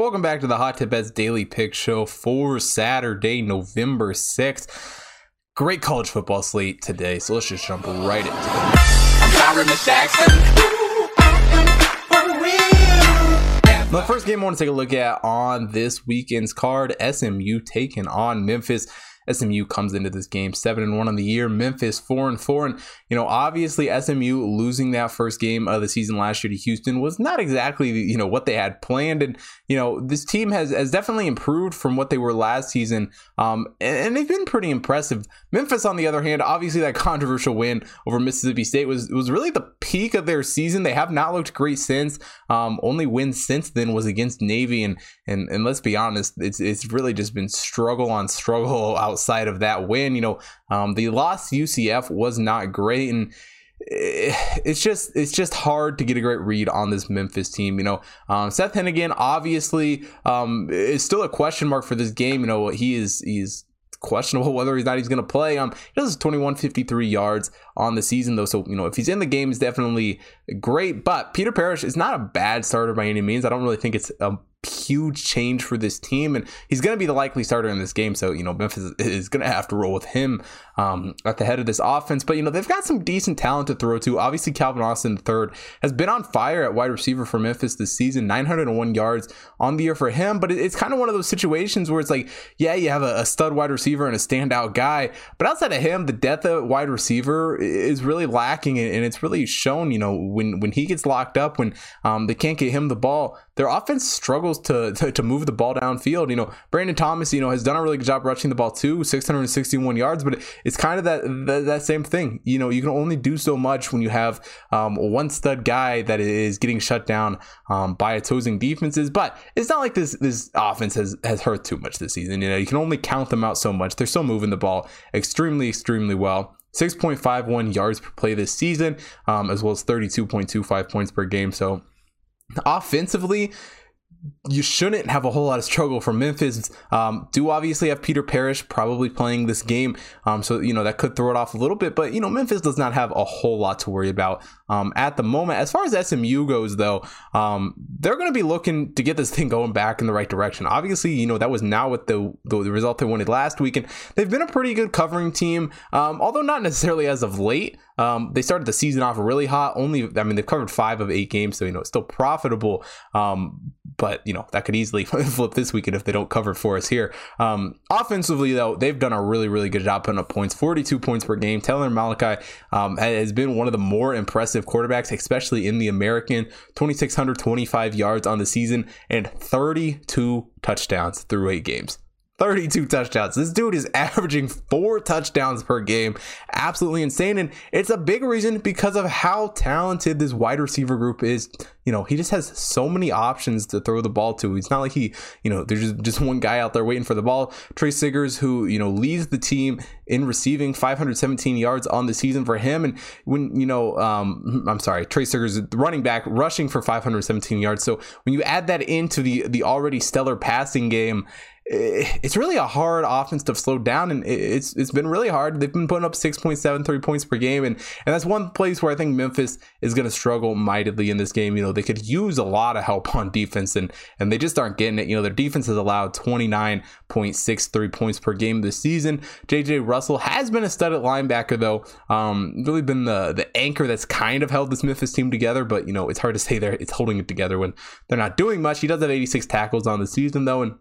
Welcome back to the Hot Tip Bets Daily Pick Show for Saturday, November 6th. Great college football slate today, so let's just jump right into it. The first game I want to take a look at on this weekend's card SMU taking on Memphis. SMU comes into this game seven and one on the year. Memphis four and four, and you know obviously SMU losing that first game of the season last year to Houston was not exactly you know what they had planned, and you know this team has has definitely improved from what they were last season, um, and, and they've been pretty impressive. Memphis, on the other hand, obviously that controversial win over Mississippi State was was really the peak of their season. They have not looked great since. Um, only win since then was against Navy, and and and let's be honest, it's it's really just been struggle on struggle outside of that win. You know, um, the loss UCF was not great, and it's just it's just hard to get a great read on this Memphis team. You know, um, Seth Henigan obviously um, is still a question mark for this game. You know, he is he's questionable whether he's not he's going to play. Um, he does 2153 yards on the season though, so you know if he's in the game, is definitely great. But Peter Parris is not a bad starter by any means. I don't really think it's a huge change for this team, and he's going to be the likely starter in this game. So you know Memphis is going to have to roll with him um, at the head of this offense. But you know they've got some decent talent to throw to. Obviously, Calvin Austin III has been on fire at wide receiver for Memphis this season, 901 yards on the year for him. But it's kind of one of those situations where it's like, yeah, you have a, a stud wide receiver and a standout guy, but outside of him, the depth of wide receiver is really lacking, and it's really shown. You know when when he gets locked up, when um, they can't get him the ball, their offense struggles to, to, to move the ball downfield. You know, Brandon Thomas, you know, has done a really good job rushing the ball too, 661 yards, but it's kind of that, that, that same thing. You know, you can only do so much when you have um, one stud guy that is getting shut down um, by opposing defenses. But it's not like this this offense has has hurt too much this season. You know, you can only count them out so much. They're still moving the ball extremely, extremely well. 6.51 yards per play this season, um, as well as 32.25 points per game. So offensively, you shouldn't have a whole lot of struggle for Memphis. Um, do obviously have Peter Parris probably playing this game, um, so you know that could throw it off a little bit. But you know Memphis does not have a whole lot to worry about um, at the moment. As far as SMU goes, though, um, they're going to be looking to get this thing going back in the right direction. Obviously, you know that was not what the the, the result they wanted last week, and they've been a pretty good covering team, um, although not necessarily as of late. Um, they started the season off really hot. Only, I mean, they've covered five of eight games, so you know it's still profitable. Um, but you know that could easily flip this weekend if they don't cover for us here. Um, offensively, though, they've done a really, really good job putting up points. Forty-two points per game. Tanner Mordecai um, has been one of the more impressive quarterbacks, especially in the American. Twenty-six hundred twenty-five yards on the season and thirty-two touchdowns through eight games. 32 touchdowns. This dude is averaging four touchdowns per game. Absolutely insane. And it's a big reason because of how talented this wide receiver group is. You know, he just has so many options to throw the ball to. It's not like he, you know, there's just, one guy out there waiting for the ball. Tre Siggers, who, you know, leads the team in receiving 517 yards on the season for him. And when, you know, um, I'm sorry, Tre Siggers, running back, rushing for 517 yards. So when you add that into the, the already stellar passing game, it's really a hard offense to slow down, and it's it's been really hard. They've been putting up 6.73 points per game, and and that's one place where I think Memphis is going to struggle mightily in this game. You know, they could use a lot of help on defense, and and they just aren't getting it. You know, their defense has allowed 29.63 points per game this season. JJ Russell has been a studded linebacker, though. Um, really been the the anchor that's kind of held this Memphis team together, but you know, it's hard to say there it's holding it together when they're not doing much. He does have 86 tackles on the season, though, and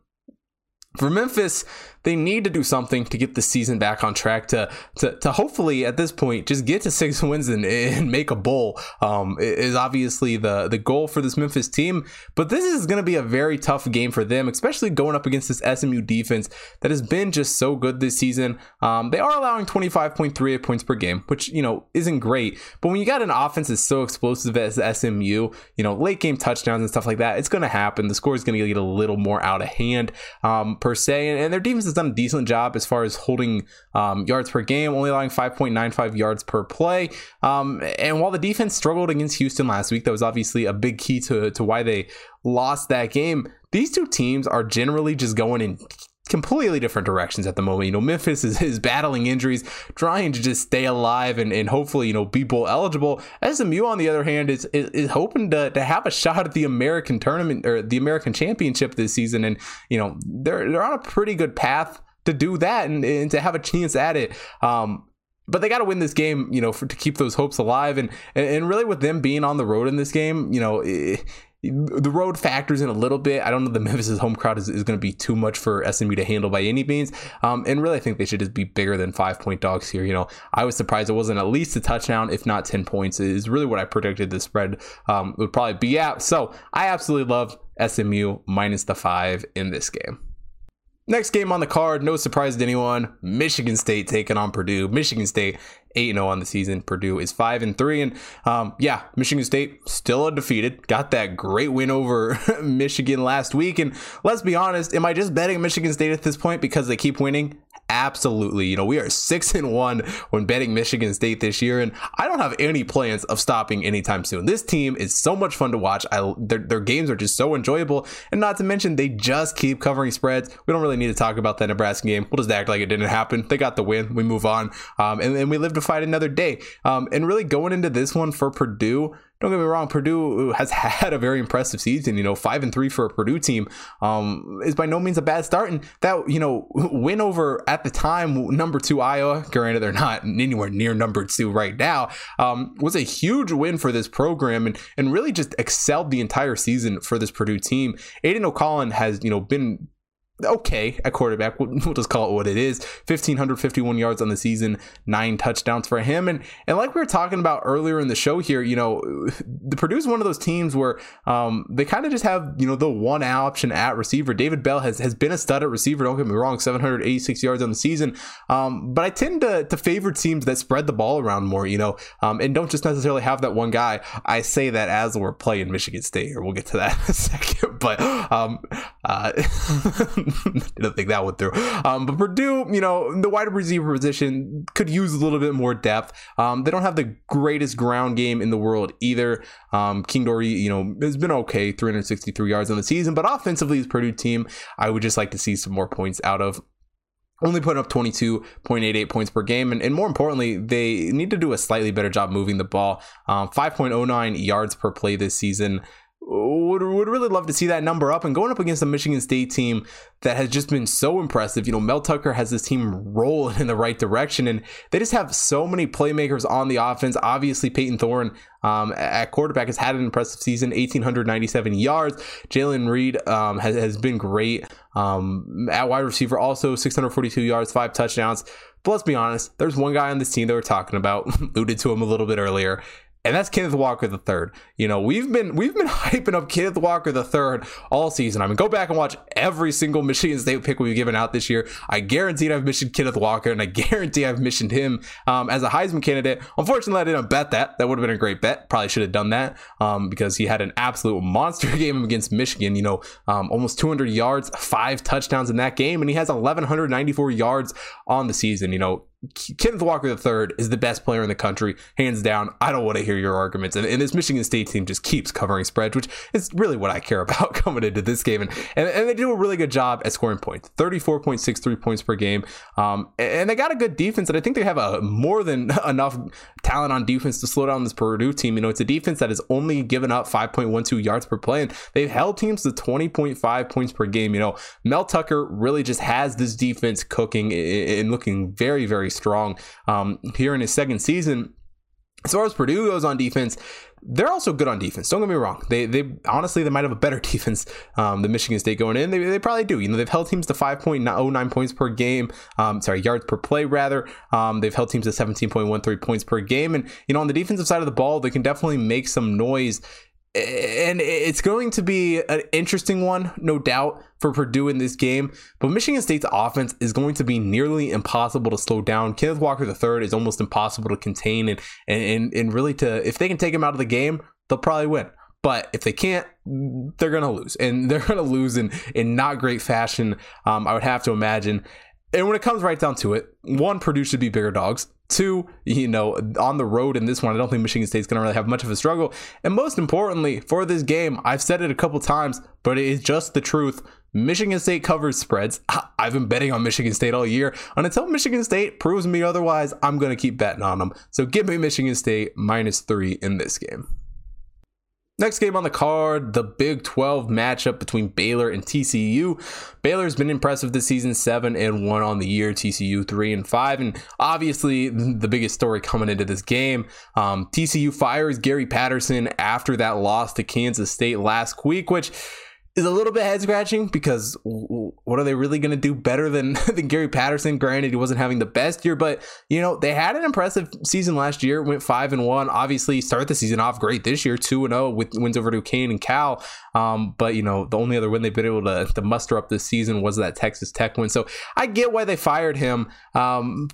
for Memphis, they need to do something to get the season back on track to to, to hopefully at this point just get to six wins and, and make a bowl um, is obviously the the goal for this Memphis team. But this is going to be a very tough game for them, especially going up against this SMU defense that has been just so good this season. Um, they are allowing 25.38 points per game, which you know isn't great. But when you got an offense that's so explosive as SMU, you know late game touchdowns and stuff like that, it's going to happen. The score is going to get a little more out of hand um, per se, and, and their defense has done a decent job as far as holding um, yards per game, only allowing 5.95 yards per play. Um, and while the defense struggled against Houston last week, that was obviously a big key to, to why they lost that game. These two teams are generally just going in completely different directions at the moment. You know, Memphis is, is battling injuries, trying to just stay alive and, and hopefully, you know, be bowl eligible. SMU, on the other hand, is, is, is hoping to, to have a shot at the American tournament or the American championship this season. And, you know, they're, they're on a pretty good path to do that and, and to have a chance at it. Um, but they got to win this game, you know, for, to keep those hopes alive. And, and really, with them being on the road in this game, you know, it, the road factors in a little bit. I don't know the Memphis' home crowd is, is going to be too much for SMU to handle by any means. Um, and really, I think they should just be bigger than five point dogs here. You know, I was surprised it wasn't at least a touchdown, if not 10 points, is really what I predicted the spread um, would probably be at. So I absolutely love SMU minus the five in this game. Next game on the card, no surprise to anyone. Michigan State taking on Purdue. Michigan State 8 0 on the season. Purdue is 5 and 3. And um, yeah, Michigan State still undefeated. Got that great win over Michigan last week. And let's be honest, am I just betting Michigan State at this point because they keep winning? Absolutely. You know, we are six and one when betting Michigan State this year, and I don't have any plans of stopping anytime soon. This team is so much fun to watch. I, their, their games are just so enjoyable, and not to mention they just keep covering spreads. We don't really need to talk about that Nebraska game. We'll just act like it didn't happen. They got the win. We move on, um, and, and we live to fight another day. Um, and really going into this one for Purdue, don't get me wrong, Purdue has had a very impressive season. You know, five and three for a Purdue team um, is by no means a bad start. And that you know win over at the time number two Iowa. Granted, they're not anywhere near number two right now. Um, was a huge win for this program and and really just excelled the entire season for this Purdue team. Aidan O'Connell has you know been okay at quarterback. We'll, just call it what it is. 1,551 yards on the season, nine touchdowns for him. And and like we were talking about earlier in the show here, you know, the Purdue's one of those teams where um, they kind of just have, you know, the one option at receiver. David Bell has, has been a stud at receiver. Don't get me wrong, 786 yards on the season. Um, but I tend to, to favor teams that spread the ball around more, you know, um, and don't just necessarily have that one guy. I say that as we're playing Michigan State here. We'll get to that in a second. But um, uh, didn't think that went through. Um, but Purdue, you know, the wide receiver position could use a little bit more depth. Um, they don't have the greatest ground game in the world either. Um, King Doerue, you know, has been okay, 363 yards on the season, but offensively, this Purdue team, I would just like to see some more points out of only putting up 22.88 points per game. And, and, more importantly, they need to do a slightly better job moving the ball. Um, 5.09 yards per play this season would, would really love to see that number up and going up against the Michigan State team that has just been so impressive. You know, Mel Tucker has this team rolling in the right direction, and they just have so many playmakers on the offense. Obviously, Payton Thorne um, at quarterback has had an impressive season, 1,897 yards. Jayden Reed um, has, has been great. Um, at wide receiver, also 642 yards, five touchdowns. But let's be honest, there's one guy on this team that we're talking about, alluded to him a little bit earlier, and that's Kenneth Walker the third. You know, we've been we've been hyping up Kenneth Walker the third all season. I mean, go back and watch every single Michigan State pick we've given out this year. I guarantee I've mentioned Kenneth Walker, and I guarantee I've mentioned him um, as a Heisman candidate. Unfortunately, I didn't bet that. That would have been a great bet. Probably should have done that um, because he had an absolute monster game against Michigan. You know, um, almost 200 yards, five touchdowns in that game, and he has 1,194 yards on the season. You know, Kenneth Walker III is the best player in the country, hands down. I don't want to hear your arguments. And, and, this Michigan State team just keeps covering spreads, which is really what I care about coming into this game. And, and, and they do a really good job at scoring points 34.63 points per game. Um, and they got a good defense. And I think they have a more than enough talent on defense to slow down this Purdue team. You know, it's a defense that has only given up 5.12 yards per play. And they've held teams to 20.5 points per game. You know, Mel Tucker really just has this defense cooking and looking very, very strong um, here in his second season. As far as Purdue goes on defense, they're also good on defense. Don't get me wrong. They they honestly they might have a better defense um, than Michigan State going in. They, they probably do. You know they've held teams to 5.09 points per game. Um, sorry, yards per play rather. Um, they've held teams to 17.13 points per game. And you know on the defensive side of the ball, they can definitely make some noise and it's going to be an interesting one, no doubt, for Purdue in this game. But Michigan State's offense is going to be nearly impossible to slow down. Kenneth Walker III is almost impossible to contain, and and and really to if they can take him out of the game, they'll probably win. But if they can't, they're gonna lose, and they're gonna lose in in not great fashion. Um, I would have to imagine. And when it comes right down to it, one, Purdue should be bigger dogs. Two, you know, on the road in this one, I don't think Michigan State's going to really have much of a struggle. And most importantly, for this game, I've said it a couple times, but it is just the truth. Michigan State covers spreads. I've been betting on Michigan State all year. And until Michigan State proves me otherwise, I'm going to keep betting on them. So give me Michigan State minus three in this game. Next game on the card, the Big 12 matchup between Baylor and TCU. Baylor's been impressive this season, 7 and 1 on the year, TCU 3 and 5. And obviously, the biggest story coming into this game, um, TCU fires Gary Patterson after that loss to Kansas State last week, which is a little bit head scratching because what are they really going to do better than than Gary Patterson? Granted, he wasn't having the best year, but you know they had an impressive season last year. Went five and one. Obviously, start the season off great this year, two and zero oh with wins over Duquesne and Cal. Um, but you know the only other win they've been able to, to muster up this season was that Texas Tech win. So I get why they fired him. Um,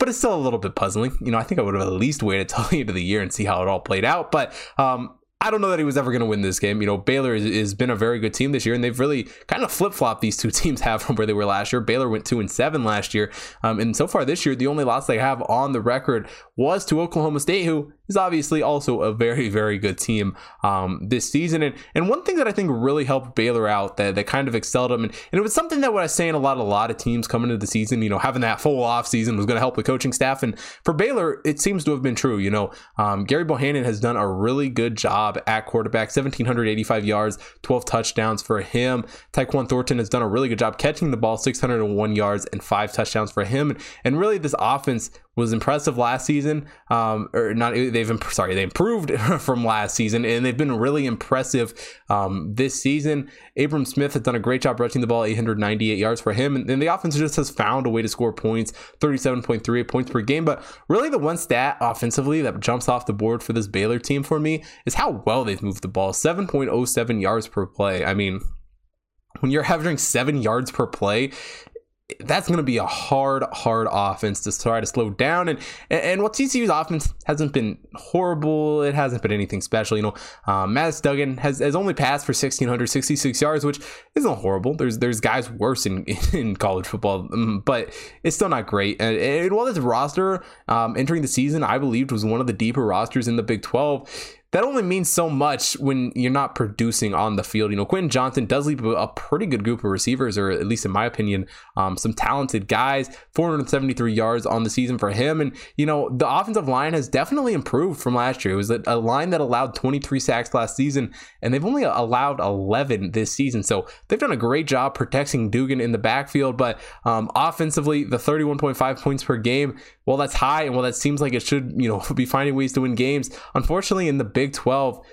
but it's still a little bit puzzling. You know, I think I would have at least waited till the end of the year and see how it all played out. But um, I don't know that he was ever going to win this game. You know, Baylor has, been a very good team this year, and they've really kind of flip flopped these two teams have from where they were last year. Baylor went two and seven last year, um, and so far this year, the only loss they have on the record was to Oklahoma State, who is obviously also a very, very good team um, this season. And and one thing that I think really helped Baylor out that, that kind of excelled them, and, and it was something that what I was saying a lot, a lot of teams coming into the season, you know, having that full off season was going to help the coaching staff. And for Baylor, it seems to have been true. You know, um, Gerry Bohanon has done a really good at quarterback, 1,785 yards, 12 touchdowns for him. Tyquan Thornton has done a really good job catching the ball, 601 yards and five touchdowns for him. And really, this offense was impressive last season. Um, or not, they've sorry, they improved from last season, and they've been really impressive um, this season. Abram Smith has done a great job rushing the ball, 898 yards for him, and, and the offense just has found a way to score points, 37.38 points per game. But really, the one stat offensively that jumps off the board for this Baylor team for me is how well they've moved the ball, 7.07 yards per play. I mean when you're averaging seven yards per play, that's going to be a hard, hard offense to try to slow down. And and what TCU's offense hasn't been horrible. It hasn't been anything special. You know, um, Max Duggan has, has only passed for 1,666 yards, which isn't horrible. There's there's guys worse in, in college football, um, but it's still not great. And, and while this roster um, entering the season, I believed was one of the deeper rosters in the Big 12 that only means so much when you're not producing on the field. You know, Quentin Johnston does leave a pretty good group of receivers, or at least in my opinion, um, some talented guys. 473 yards on the season for him, and you know the offensive line has definitely improved from last year. It was a, line that allowed 23 sacks last season, and they've only allowed 11 this season. So they've done a great job protecting Duggan in the backfield, but um, offensively, the 31.5 points per game while that's high and while that seems like it should, you know, be finding ways to win games, unfortunately in the Big 12,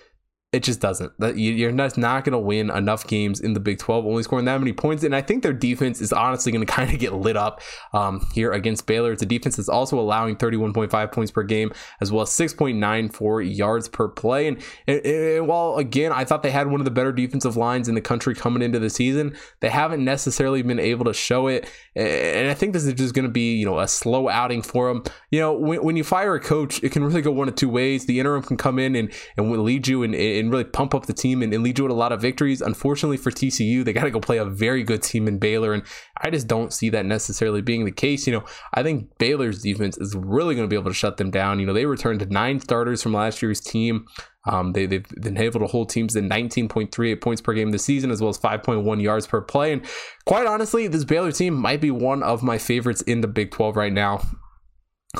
it just doesn't. You're not, going to win enough games in the Big 12, only scoring that many points. And I think their defense is honestly going to kind of get lit up um, here against Baylor. It's a defense that's also allowing 31.5 points per game, as well as 6.94 yards per play. And, and, and, while, again, I thought they had one of the better defensive lines in the country coming into the season, they haven't necessarily been able to show it. And I think this is just going to be, you know, a slow outing for them. You know, when, when you fire a coach, it can really go one of two ways. The interim can come in and, and lead you in and really pump up the team and, and lead you to a lot of victories. Unfortunately for TCU, they got to go play a very good team in Baylor, and I just don't see that necessarily being the case. You know, I think Baylor's defense is really going to be able to shut them down. You know, they returned to nine starters from last year's team. Um, they, they've been able to hold teams to 19.38 points per game this season, as well as 5.1 yards per play. And quite honestly, this Baylor team might be one of my favorites in the Big 12 right now.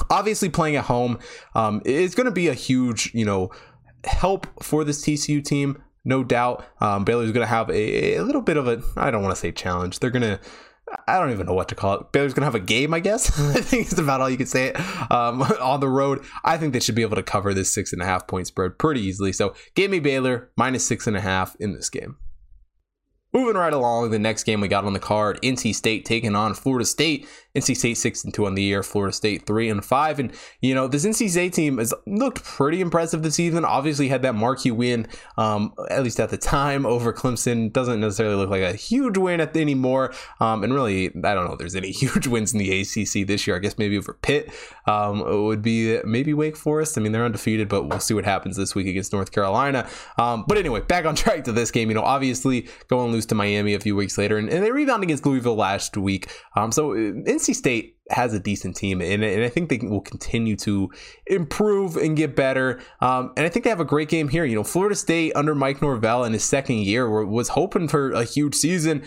Obviously, playing at home um, is going to be a huge, you know, help for this TCU team, no doubt. Um, Baylor's going to have a, a, little bit of a, I don't want to say challenge. They're going to, I don't even know what to call it. Baylor's going to have a game, I guess. I think it's about all you can say it. Um, on the road, I think they should be able to cover this six and a half point spread pretty easily. So give me Baylor minus six and a half in this game. Moving right along, the next game we got on the card, NC State taking on Florida State. NC State six and two on the year, Florida State three and five. And you know this NC State team has looked pretty impressive this season. Obviously had that marquee win, um, at least at the time over Clemson. Doesn't necessarily look like a huge win at anymore. Um, and really, I don't know if there's any huge wins in the ACC this year. I guess maybe over Pitt um, would be maybe Wake Forest. I mean they're undefeated, but we'll see what happens this week against North Carolina. Um, but anyway, back on track to this game. You know, obviously going lose to Miami a few weeks later, and, and they rebound against Louisville last week. Um, so uh, NC State has a decent team, and, and I think they will continue to improve and get better. Um, and I think they have a great game here. You know, Florida State under Mike Norvell in his second year was hoping for a huge season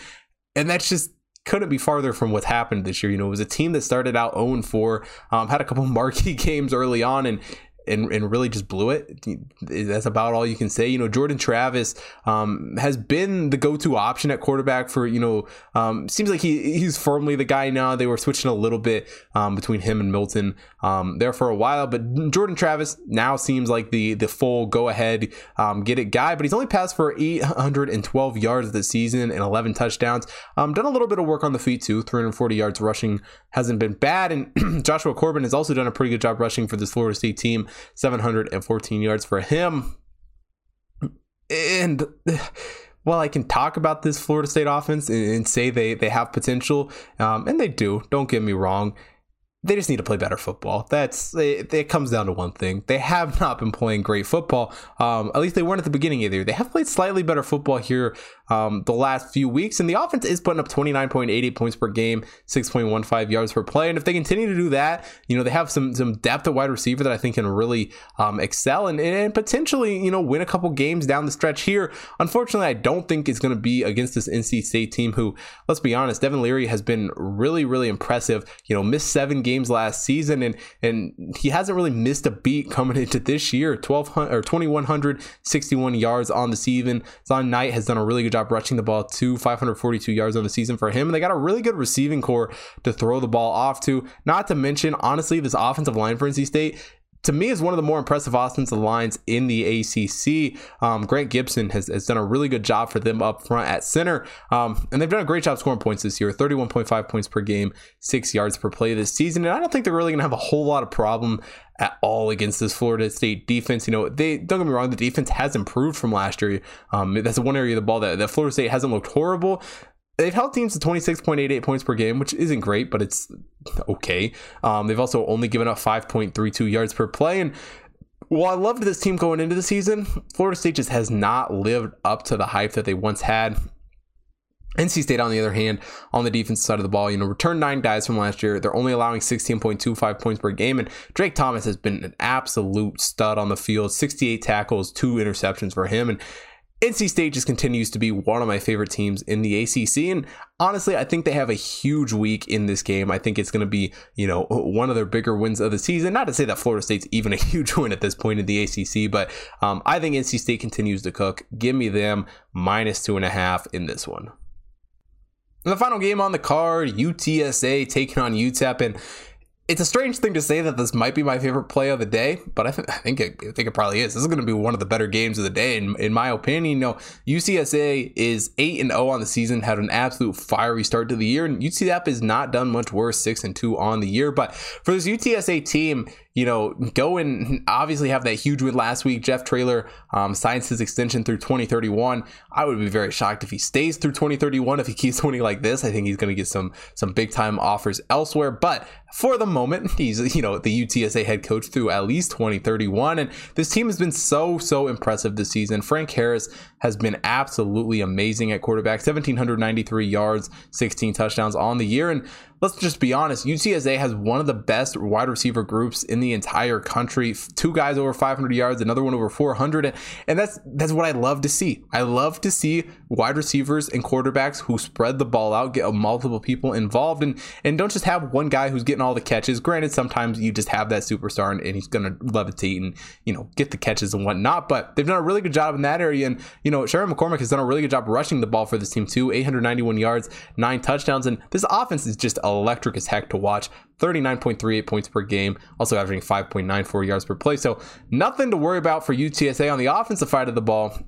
and that's just couldn't be farther from what's happened this year. You know, it was a team that started out 0 4, um, had a couple marquee games early on, and and, and really just blew it. That's about all you can say. You know, Jordan Travis um, has been the go-to option at quarterback for you know. Um, seems like he he's firmly the guy now. They were switching a little bit um, between him and Milton um, there for a while, but Jordan Travis now seems like the the full go-ahead um, get it guy. But he's only passed for 812 yards this season and 11 touchdowns. Um, done a little bit of work on the feet too. 340 yards rushing hasn't been bad, and Jashaun Corbin has also done a pretty good job rushing for this Florida State team. 714 yards for him. And while I can talk about this Florida State offense and, say they, they have potential, um, and they do, don't get me wrong, they just need to play better football. That's it, it, comes down to one thing. They have not been playing great football. Um, at least they weren't at the beginning of the year. They have played slightly better football here um, the last few weeks, and the offense is putting up 29.88 points per game, 6.15 yards per play. And if they continue to do that, you know they have some some depth at wide receiver that I think can really um, excel and, and potentially you know win a couple games down the stretch here. Unfortunately, I don't think it's going to be against this NC State team who, let's be honest, Devin Leary has been really really impressive. You know, missed seven games last season, and and he hasn't really missed a beat coming into this year. 1200 or 2161 yards on the season. Zonovan Knight has done a really good job rushing the ball to 542 yards on the season for him, and they got a really good receiving core to throw the ball off to. Not to mention, honestly, this offensive line for NC State to me is one of the more impressive offensive lines in the ACC. Um, Grant Gibson has, has done a really good job for them up front at center, um, and they've done a great job scoring points this year. 31.5 points per game, six yards per play this season, and I don't think they're really going to have a whole lot of problem at all against this Florida State defense. You know, they don't get me wrong, the defense has improved from last year. Um, that's one area of the ball that, that Florida State hasn't looked horrible, they've held teams to 26.88 points per game, which isn't great, but it's okay. Um, they've also only given up 5.32 yards per play. And while I loved this team going into the season, Florida State just has not lived up to the hype that they once had. NC State, on the other hand, on the defensive side of the ball, you know, returned nine guys from last year. They're only allowing 16.25 points per game. And Drake Thomas has been an absolute stud on the field 68 tackles, two interceptions for him. And NC State just continues to be one of my favorite teams in the ACC. And honestly, I think they have a huge week in this game. I think it's going to be, you know, one of their bigger wins of the season. Not to say that Florida State's even a huge win at this point in the ACC, but um, I think NC State continues to cook. Give me them minus two and a half in this one. And the final game on the card, UTSA taking on UTEP. And it's a strange thing to say that this might be my favorite play of the day, but I, th- I think it, I think it probably is. This is going to be one of the better games of the day, in, in my opinion. You know, UTSA is eight and zero oh on the season, had an absolute fiery start to the year, and UTEP has not done much worse, six and two on the year. But for this UTSA team, you know, go and obviously have that huge win last week. Jeff Traylor um, signs his extension through 2031. I would be very shocked if he stays through 2031. If he keeps winning like this, I think he's going to get some some big time offers elsewhere. But for the moment, he's you know the UTSA head coach through at least 2031, and this team has been so so impressive this season. Frank Harris has been absolutely amazing at quarterback, 1793 yards, 16 touchdowns on the year, and let's just be honest, UTSA has one of the best wide receiver groups in the entire country. Two guys over 500 yards, another one over 400, and that's that's what I love to see. I love to see wide receivers and quarterbacks who spread the ball out, get uh, multiple people involved, and and don't just have one guy who's getting all the catches. Granted, sometimes you just have that superstar and, and he's going to levitate and you know get the catches and whatnot. But they've done a really good job in that area, and you know Sincere McCormick has done a really good job rushing the ball for this team too. 891 yards, nine touchdowns, and this offense is just electric as heck to watch. 39.38 points per game, also averaging 5.94 yards per play. So nothing to worry about for UTSA on the offensive side of the ball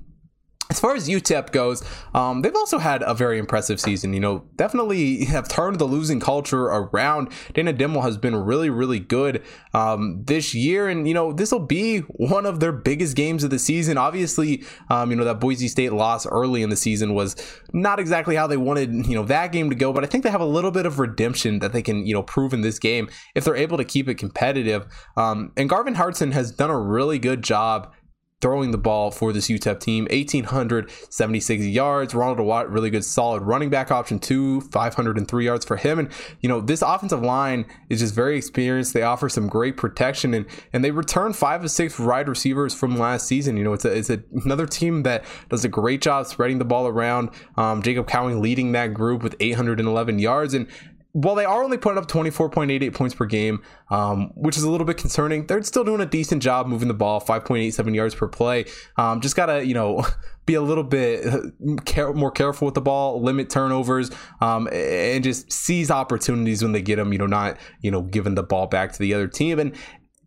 as far as UTEP goes, um, they've also had a very impressive season. You know, definitely have turned the losing culture around. Dana Dimel has been really, really good um, this year, and you know, this will be one of their biggest games of the season. Obviously, um, you know that Boise State loss early in the season was not exactly how they wanted you know that game to go, but I think they have a little bit of redemption that they can you know prove in this game if they're able to keep it competitive. Um, and Gavin Hardison has done a really good job throwing the ball for this UTEP team 1,876 yards. Ronald Awatt, really good, solid running back option, two, 503 yards for him. And, you know, this offensive line is just very experienced. They offer some great protection and, and they return five of six wide receivers from last season. You know, it's, a, it's a, another team that does a great job spreading the ball around. Um, Jacob Cowing leading that group with 811 yards. And while they are only putting up 24.88 points per game, um, which is a little bit concerning, they're still doing a decent job moving the ball, 5.87 yards per play. Um, just gotta, you know, be a little bit care- more careful with the ball, limit turnovers, um, and just seize opportunities when they get them. You know, not you know giving the ball back to the other team. And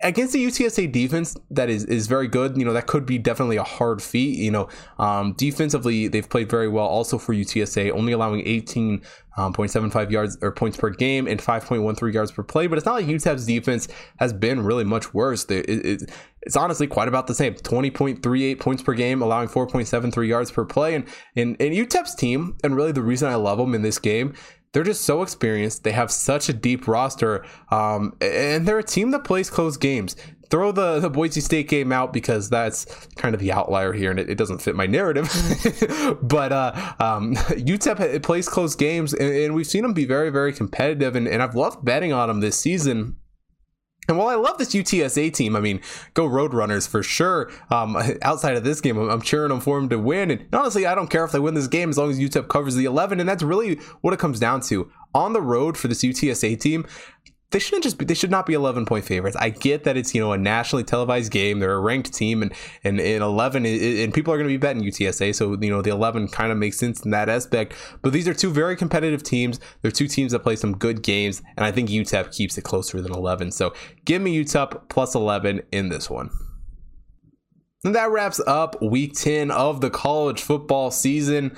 against the UTSA defense that is is very good. You know that could be definitely a hard feat. You know, um, defensively they've played very well. Also for UTSA, only allowing 18.75 um, yards or points per game and 5.13 yards per play. But it's not like UTEP's defense has been really much worse. It, it, it's honestly quite about the same. 20.38 points per game, allowing 4.73 yards per play. And in, in UTEP's team, and really the reason I love them in this game they're just so experienced. They have such a deep roster, um, and they're a team that plays close games. Throw the, the Boise State game out because that's kind of the outlier here, and it, it doesn't fit my narrative. but uh, um, UTEP plays close games, and, and, we've seen them be very, very competitive. And, and I've loved betting on them this season and while I love this UTSA team, I mean, go Roadrunners for sure. Um, outside of this game, I'm, I'm, cheering them for them to win. And honestly, I don't care if they win this game as long as UTEP covers the 11. And that's really what it comes down to. On the road for this UTSA team, they shouldn't just be, they should not be 11 point favorites. I get that it's, you know, a nationally televised game. They're a ranked team and, and, and 11 and people are going to be betting UTSA. So, you know, the 11 kind of makes sense in that aspect, but these are two very competitive teams. They're two teams that play some good games. And I think UTEP keeps it closer than 11. So give me UTEP plus 11 in this one. And that wraps up week 10 of the college football season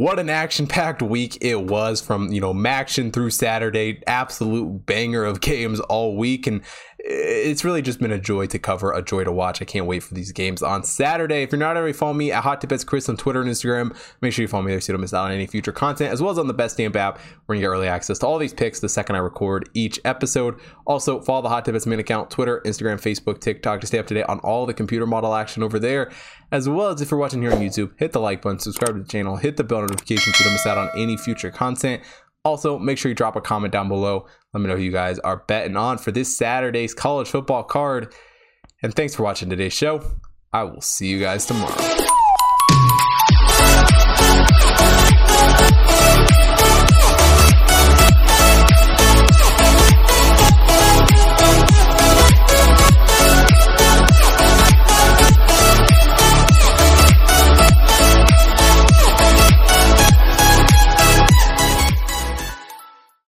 what an action-packed week it was from you know MACtion through Saturday, absolute banger of games all week, and it's really just been a joy to cover, a joy to watch. I can't wait for these games on Saturday. If you're not already following me at Hot Tip Chris on Twitter and Instagram, make sure you follow me there so you don't miss out on any future content, as well as on the Betstamp app where you get early access to all these picks the second I record each episode. Also, follow the Hot Tip main account, Twitter, Instagram, Facebook, TikTok to stay up to date on all the computer model action over there, as well as if you're watching here on YouTube, hit the like button, subscribe to the channel, hit the bell notification so you don't miss out on any future content. Also, make sure you drop a comment down below. Let me know who you guys are betting on for this Saturday's college football card. And thanks for watching today's show. I will see you guys tomorrow.